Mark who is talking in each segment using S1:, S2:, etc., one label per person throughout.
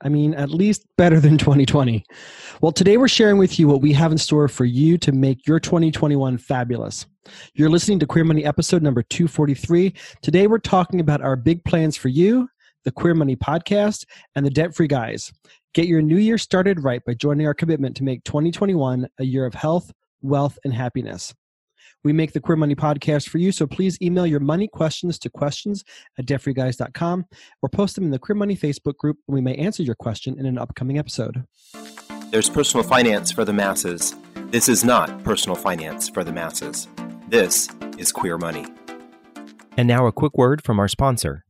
S1: I mean, at least better than 2020. Well, today we're sharing with you what we have in store for you to make your 2021 fabulous. You're listening to Queer Money episode number 243. Today we're talking about our big plans for you, the Queer Money podcast, and the Debt Free Guys. Get your new year started right by joining our commitment to make 2021 a year of health, wealth, and happiness. We make the Queer Money podcast for you, so please email your money questions to questions at debtfreeguys.com or post them in the Queer Money Facebook group, and we may answer your question in an upcoming episode.
S2: There's personal finance for the masses. This is not personal finance for the masses. This is Queer Money. And now a quick word from our sponsor.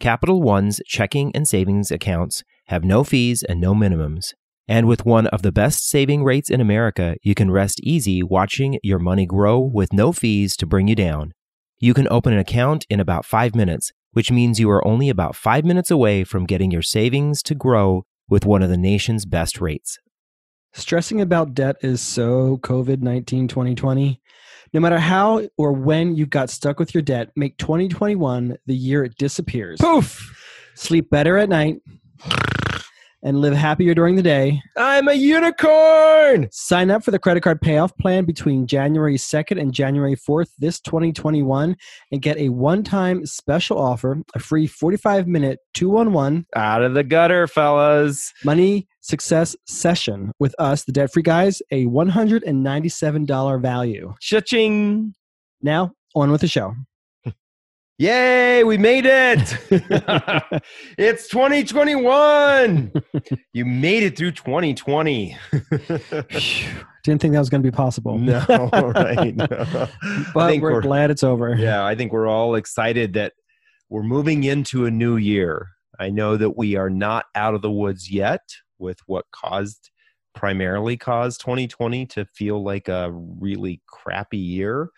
S2: Capital One's checking and savings accounts have no fees and no minimums. And with one of the best saving rates in America, you can rest easy watching your money grow with no fees to bring you down. You can open an account in about five minutes, which means you are only about five minutes away from getting your savings to grow with one of the nation's best rates.
S1: Stressing about debt is so COVID 19 2020. No matter how or when you got stuck with your debt, make 2021 the year it disappears.
S2: Poof!
S1: Sleep better at night and live happier during the day.
S2: I'm a unicorn!
S1: Sign up for the credit card payoff plan between January 2nd and January 4th this 2021 and get a one-time special offer, a free 45-minute 211
S2: out of the gutter, fellas.
S1: Money success session with us, the debt free guys, a $197 value.
S2: Cha-ching.
S1: Now, on with the show.
S2: Yay, we made it. it's 2021. you made it through 2020.
S1: Didn't think that was going to be possible.
S2: No, right. No.
S1: but we're, we're glad it's over.
S2: Yeah, I think we're all excited that we're moving into a new year. I know that we are not out of the woods yet with what caused primarily caused 2020 to feel like a really crappy year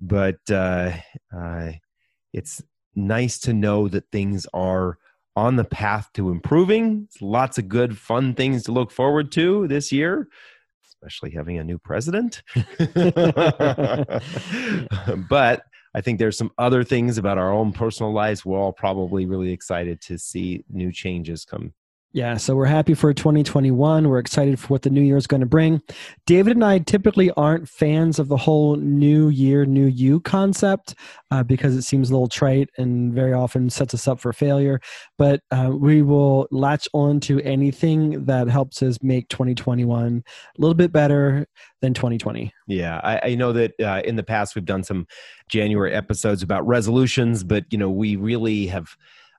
S2: but uh, uh, it's nice to know that things are on the path to improving. Lots of good, fun things to look forward to this year, especially having a new president. but I think there's some other things about our own personal lives. We're all probably really excited to see new changes come
S1: yeah, so we're happy for 2021. We're excited for what the new year is going to bring. David and I typically aren't fans of the whole new year, new you concept uh, because it seems a little trite and very often sets us up for failure. But uh, we will latch on to anything that helps us make 2021 a little bit better than 2020.
S2: Yeah, I, I know that uh, in the past we've done some January episodes about resolutions, but you know we really have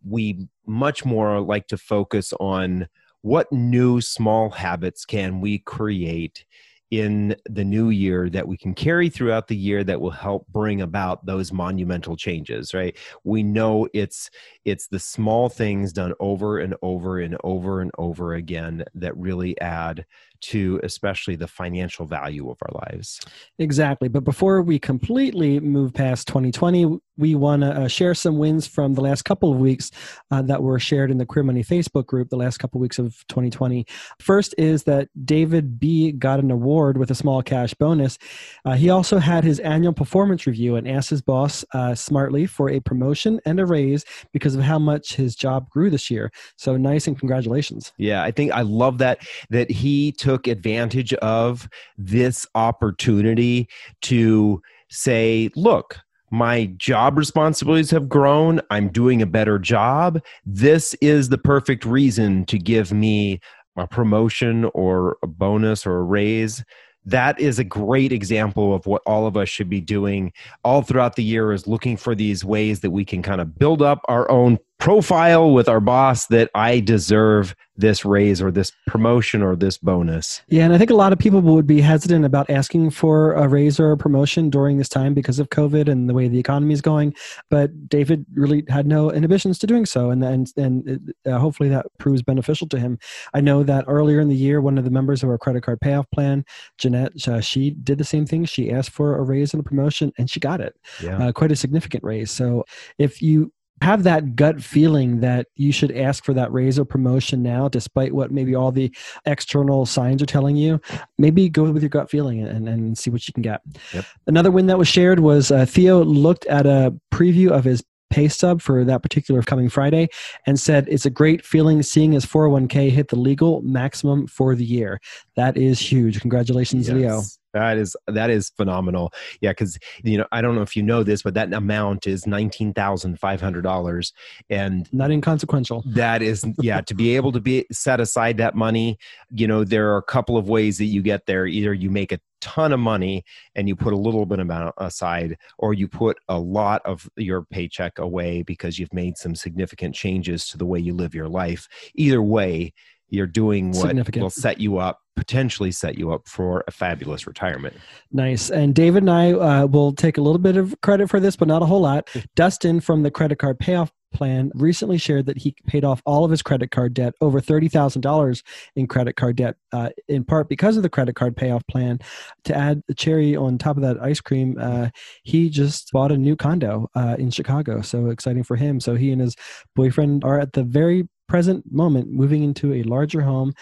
S2: we much more like to focus on what new small habits can we create in the new year that we can carry throughout the year that will help bring about those monumental changes right? We know it's it's the small things done over and over and over and over again that really add to especially the financial value of our lives.
S1: Exactly. But before we completely move past 2020, we want to uh, share some wins from the last couple of weeks uh, that were shared in the Queer Money Facebook group the last couple of weeks of 2020. First is that David B got an award with a small cash bonus. Uh, he also had his annual performance review and asked his boss uh, smartly for a promotion and a raise because of how much his job grew this year. So nice and congratulations.
S2: Yeah, I think I love that that he took advantage of this opportunity to say, look, my job responsibilities have grown. I'm doing a better job. This is the perfect reason to give me a promotion or a bonus or a raise that is a great example of what all of us should be doing all throughout the year is looking for these ways that we can kind of build up our own profile with our boss that I deserve this raise or this promotion or this bonus.
S1: Yeah, and I think a lot of people would be hesitant about asking for a raise or a promotion during this time because of COVID and the way the economy is going. But David really had no inhibitions to doing so, and and and uh, hopefully that proves beneficial to him. I know that earlier in the year, one of the members of our credit card payoff plan, Jeanette, uh, she did the same thing. She asked for a raise and a promotion, and she got it. Yeah. Uh, quite a significant raise. So if you have that gut feeling that you should ask for that raise or promotion now, despite what maybe all the external signs are telling you, maybe go with your gut feeling and, and see what you can get. Yep. Another win that was shared was uh, Theo looked at a preview of his pay stub for that particular coming Friday and said it's a great feeling seeing his 401k hit the legal maximum for the year. That is huge. Congratulations, yes. Leo.
S2: That is that is phenomenal. Yeah, because you know I don't know if you know this, but that amount is nineteen thousand five hundred dollars, and
S1: not inconsequential.
S2: That is yeah. to be able to be set aside that money, you know, there are a couple of ways that you get there. Either you make a ton of money and you put a little bit amount aside, or you put a lot of your paycheck away because you've made some significant changes to the way you live your life. Either way, you're doing what will set you up potentially set you up for a fabulous retirement.
S1: Nice. And David and I uh, will take a little bit of credit for this, but not a whole lot. Dustin from the credit card payoff plan recently shared that he paid off all of his credit card debt, over $30,000 in credit card debt, uh, in part because of the credit card payoff plan. To add the cherry on top of that ice cream, uh, he just bought a new condo uh, in Chicago. So exciting for him. So he and his boyfriend are at the very present moment moving into a larger home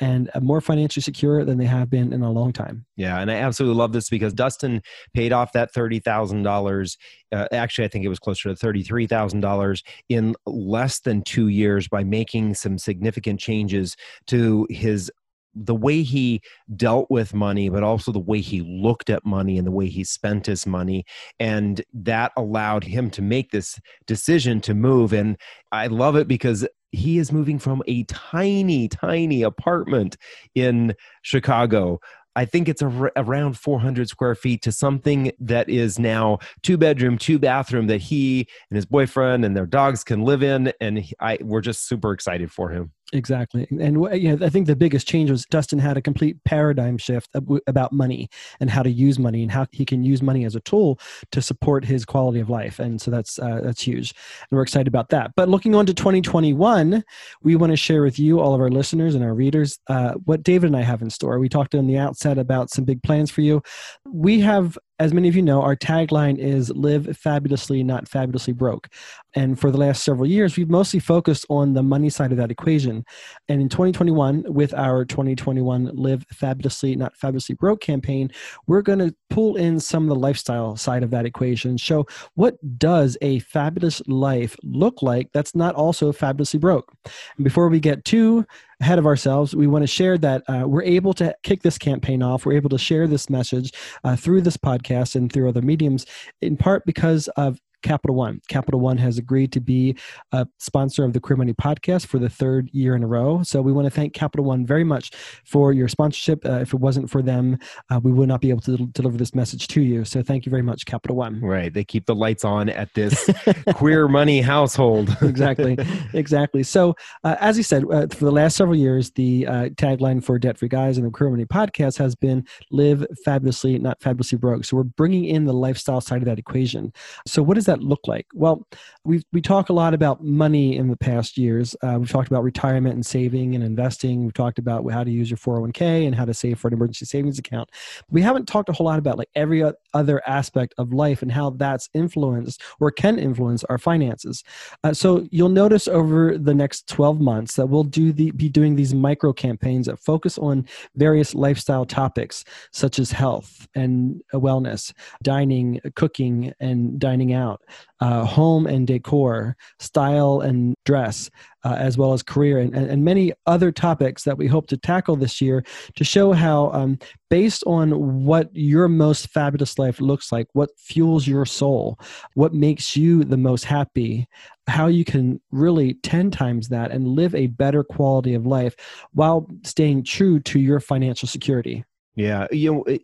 S1: and more financially secure than they have been in a long time.
S2: Yeah, and I absolutely love this because Dustin paid off that thirty thousand uh, dollars. Actually, I think it was closer to thirty-three thousand dollars in less than two years by making some significant changes to his the way he dealt with money, but also the way he looked at money and the way he spent his money. And that allowed him to make this decision to move. And I love it because he is moving from a tiny, tiny apartment in Chicago. I think it's around 400 square feet to something that is now two bedroom, two bathroom that he and his boyfriend and their dogs can live in. And he, I, we're just super excited for him.
S1: Exactly. And you know, I think the biggest change was Dustin had a complete paradigm shift about money and how to use money and how he can use money as a tool to support his quality of life. And so that's uh, that's huge. And we're excited about that. But looking on to 2021, we want to share with you, all of our listeners and our readers, uh, what David and I have in store. We talked on the outset about some big plans for you. We have as many of you know, our tagline is live fabulously, not fabulously broke. And for the last several years, we've mostly focused on the money side of that equation. And in 2021, with our 2021 Live Fabulously, Not Fabulously Broke campaign, we're going to pull in some of the lifestyle side of that equation, show what does a fabulous life look like that's not also fabulously broke. And before we get too ahead of ourselves. We want to share that uh, we're able to kick this campaign off. We're able to share this message uh, through this podcast and through other mediums, in part because of Capital One. Capital One has agreed to be a sponsor of the Queer Money podcast for the third year in a row. So we want to thank Capital One very much for your sponsorship. Uh, if it wasn't for them, uh, we would not be able to deliver this message to you. So thank you very much, Capital One.
S2: Right. They keep the lights on at this queer money household.
S1: exactly. Exactly. So uh, as you said, uh, for the last several years, the uh, tagline for Debt Free Guys and the Queer Money podcast has been live fabulously, not fabulously broke. So we're bringing in the lifestyle side of that equation. So what is that look like? Well, we we talk a lot about money in the past years. Uh, we've talked about retirement and saving and investing. We've talked about how to use your 401k and how to save for an emergency savings account. We haven't talked a whole lot about like every other aspect of life and how that's influenced or can influence our finances. Uh, so you'll notice over the next 12 months that we'll do the be doing these micro campaigns that focus on various lifestyle topics such as health and wellness, dining, cooking, and dining out uh, home and decor, style and dress, uh, as well as career, and, and, many other topics that we hope to tackle this year to show how, um, based on what your most fabulous life looks like, what fuels your soul, what makes you the most happy, how you can really 10 times that and live a better quality of life while staying true to your financial security.
S2: Yeah, you know,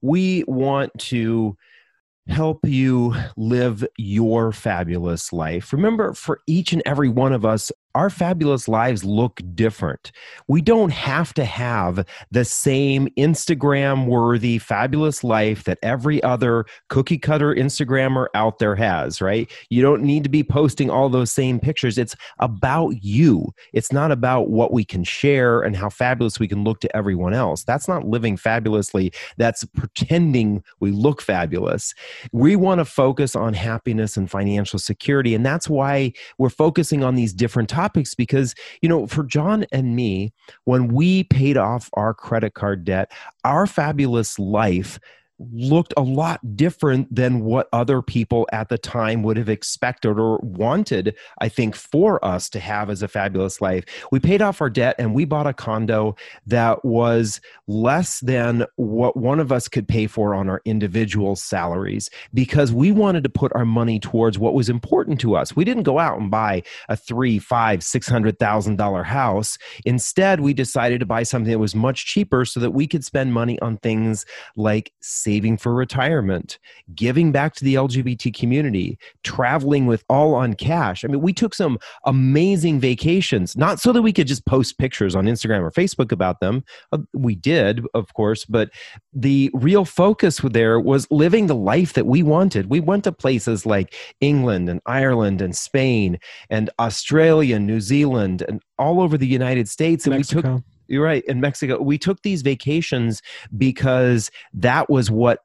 S2: we want to help you live your fabulous life. Remember, for each and every one of us, our fabulous lives look different. We don't have to have the same Instagram worthy fabulous life that every other cookie cutter Instagrammer out there has, right? You don't need to be posting all those same pictures. It's about you. It's not about what we can share and how fabulous we can look to everyone else. That's not living fabulously. That's pretending we look fabulous. We want to focus on happiness and financial security. And that's why we're focusing on these different topics because, you know, for John and me, when we paid off our credit card debt, our fabulous life looked a lot different than what other people at the time would have expected or wanted, I think, for us to have as a fabulous life. We paid off our debt and we bought a condo that was less than what one of us could pay for on our individual salaries because we wanted to put our money towards what was important to us. We didn't go out and buy a three, five, six hundred thousand dollar house. Instead, we decided to buy something that was much cheaper so that we could spend money on things like saving for retirement, giving back to the LGBT community, traveling with all on cash. I mean, we took some amazing vacations, not so that we could just post pictures on Instagram or Facebook about them. Uh, we did, of course, but the real focus there was living the life that we wanted. We went to places like England and Ireland and Spain and Australia and New Zealand and all over the United States. And
S1: Mexico.
S2: we took you're right. In Mexico, we took these vacations because that was what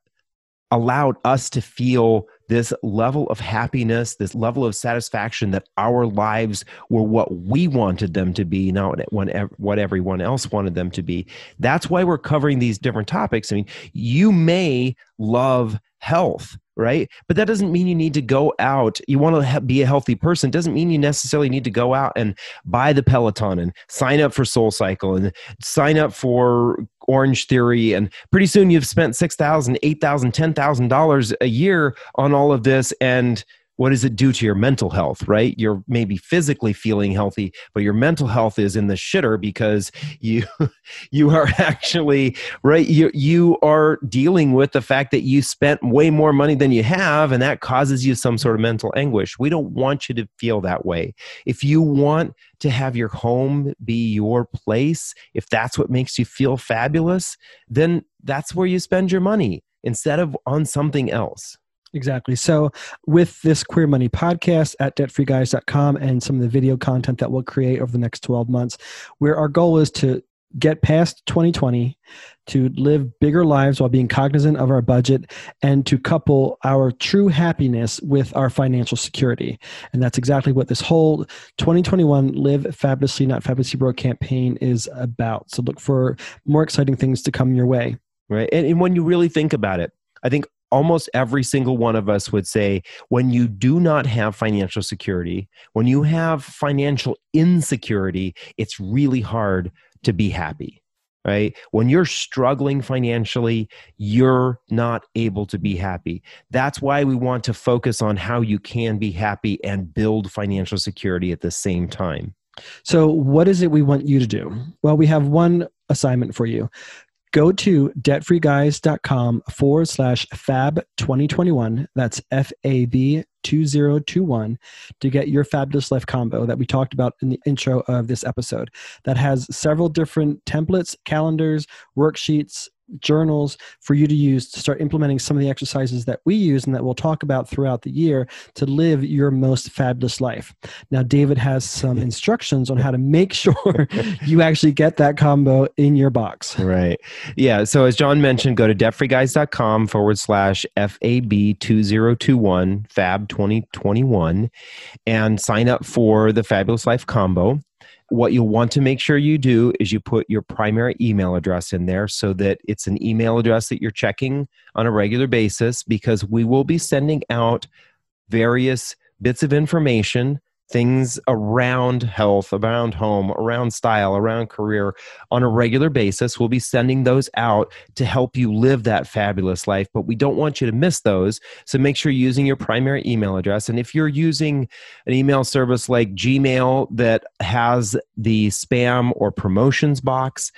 S2: allowed us to feel this level of happiness, this level of satisfaction that our lives were what we wanted them to be, not what everyone else wanted them to be. That's why we're covering these different topics. I mean, you may love health right? But that doesn't mean you need to go out. You want to be a healthy person. Doesn't mean you necessarily need to go out and buy the peloton and sign up for SoulCycle and sign up for Orangetheory. And pretty soon you've spent $6000 $8000 $10000 a year on all of this. And what does it do to your mental health right? You're maybe physically feeling healthy but your mental health is in the shitter because you you are actually right you you are dealing with the fact that you spent way more money than you have and that causes you some sort of mental anguish. We don't want you to feel that way. If you want to have your home be your place if that's what makes you feel fabulous then that's where you spend your money instead of on something else
S1: Exactly. So, with this Queer Money podcast at debtfreeguys.com and some of the video content that we'll create over the next 12 months, where our goal is to get past 2020, to live bigger lives while being cognizant of our budget, and to couple our true happiness with our financial security. And that's exactly what this whole 2021 Live Fabulously, Not Fabulously Broke campaign is about. So, look for more exciting things to come your way.
S2: Right. And, and when you really think about it, I think almost every single one of us would say when you do not have financial security, when you have financial insecurity, it's really hard to be happy. Right? When you're struggling financially, you're not able to be happy. That's why we want to focus on how you can be happy and build financial security at the same time.
S1: So, what is it we want you to do? Well, we have one assignment for you go to debtfreeguys.com forward slash fab 2021 that's f-a-b 2021 to get your fabulous life combo that we talked about in the intro of this episode. That has several different templates calendars worksheets journals for you to use to start implementing some of the exercises that we use and that we'll talk about throughout the year to live your most fabulous life. Now, David has some instructions on how to make sure you actually get that combo in your box.
S2: Right. Yeah. So, as John mentioned, go to debtfreeguys.com forward slash FAB2021, FAB 2021, and sign up for the Fabulous Life combo what you'll want to make sure you do is you put your primary email address in there so that it's an email address that you're checking on a regular basis because we will be sending out various bits of information things around health, around home, around style, around career on a regular basis. We'll be sending those out to help you live that fabulous life, but we don't want you to miss those. So make sure you're using your primary email address. And if you're using an email service like Gmail that has the spam or promotions box,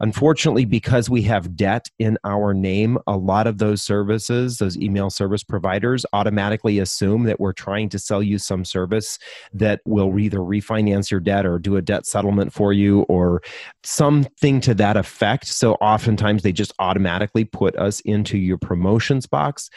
S2: Unfortunately, because we have debt in our name, a lot of those services, those email service providers, automatically assume that we're trying to sell you some service that will either refinance your debt or do a debt settlement for you or something to that effect. So oftentimes they just automatically put us into your promotions box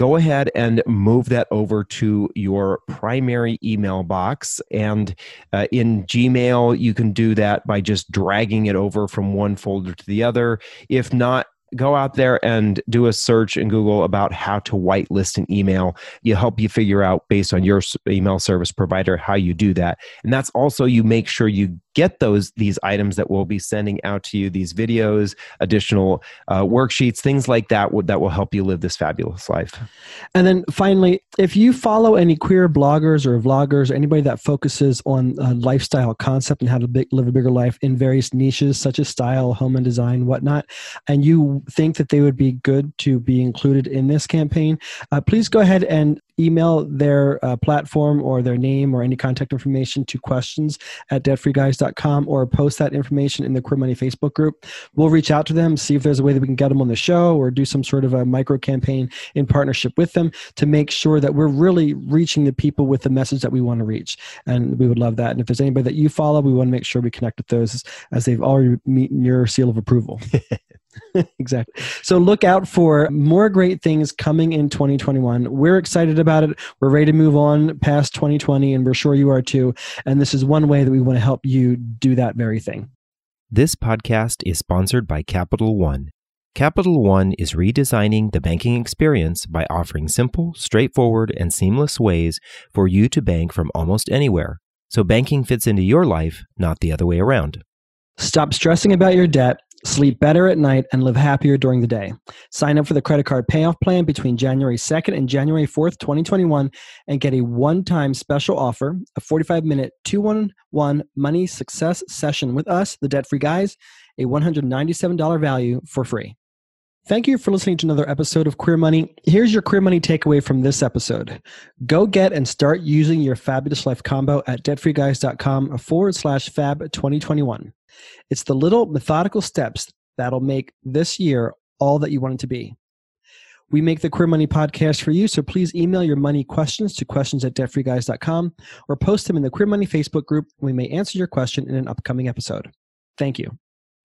S2: go ahead and move that over to your primary email box. And uh, in Gmail, you can do that by just dragging it over from one folder to the other. If not, go out there and do a search in Google about how to whitelist an email. You help you figure out based on your email service provider how you do that. And that's also you make sure you get those these items that we'll be sending out to you these videos additional uh, worksheets things like that that will help you live this fabulous life.
S1: And then finally if you follow any queer bloggers or vloggers or anybody that focuses on a lifestyle concept and how to big, live a bigger life in various niches such as style home and design whatnot and you think that they would be good to be included in this campaign uh, please go ahead and email their uh, platform or their name or any contact information to questions at debtfreeguys.com or post that information in the Queer Money Facebook group. We'll reach out to them, see if there's a way that we can get them on the show or do some sort of a micro campaign in partnership with them to make sure that we're really reaching the people with the message that we want to reach. And we would love that. And if there's anybody that you follow, we want to make sure we connect with those as they've already meet your seal of approval. exactly. So look out for more great things coming in 2021. We're excited about it. We're ready to move on past 2020, and we're sure you are too. And this is one way that we want to help you do that very thing.
S2: This podcast is sponsored by Capital One. Capital One is redesigning the banking experience by offering simple, straightforward, and seamless ways for you to bank from almost anywhere. So banking fits into your life, not the other way around.
S1: Stop stressing about your debt Sleep better at night and live happier during the day. Sign up for the credit card payoff plan between January 2nd and January 4th, 2021, and get a one time special offer a 45 minute 211 money success session with us, the debt free guys, a $197 value for free. Thank you for listening to another episode of Queer Money. Here's your Queer Money takeaway from this episode. Go get and start using your Fabulous Life combo at debtfreeguys.com forward slash fab 2021. It's the little methodical steps that'll make this year all that you want it to be. We make the Queer Money podcast for you, so please email your money questions to questions at debtfreeguys.com or post them in the Queer Money Facebook group. We may answer your question in an upcoming episode. Thank you.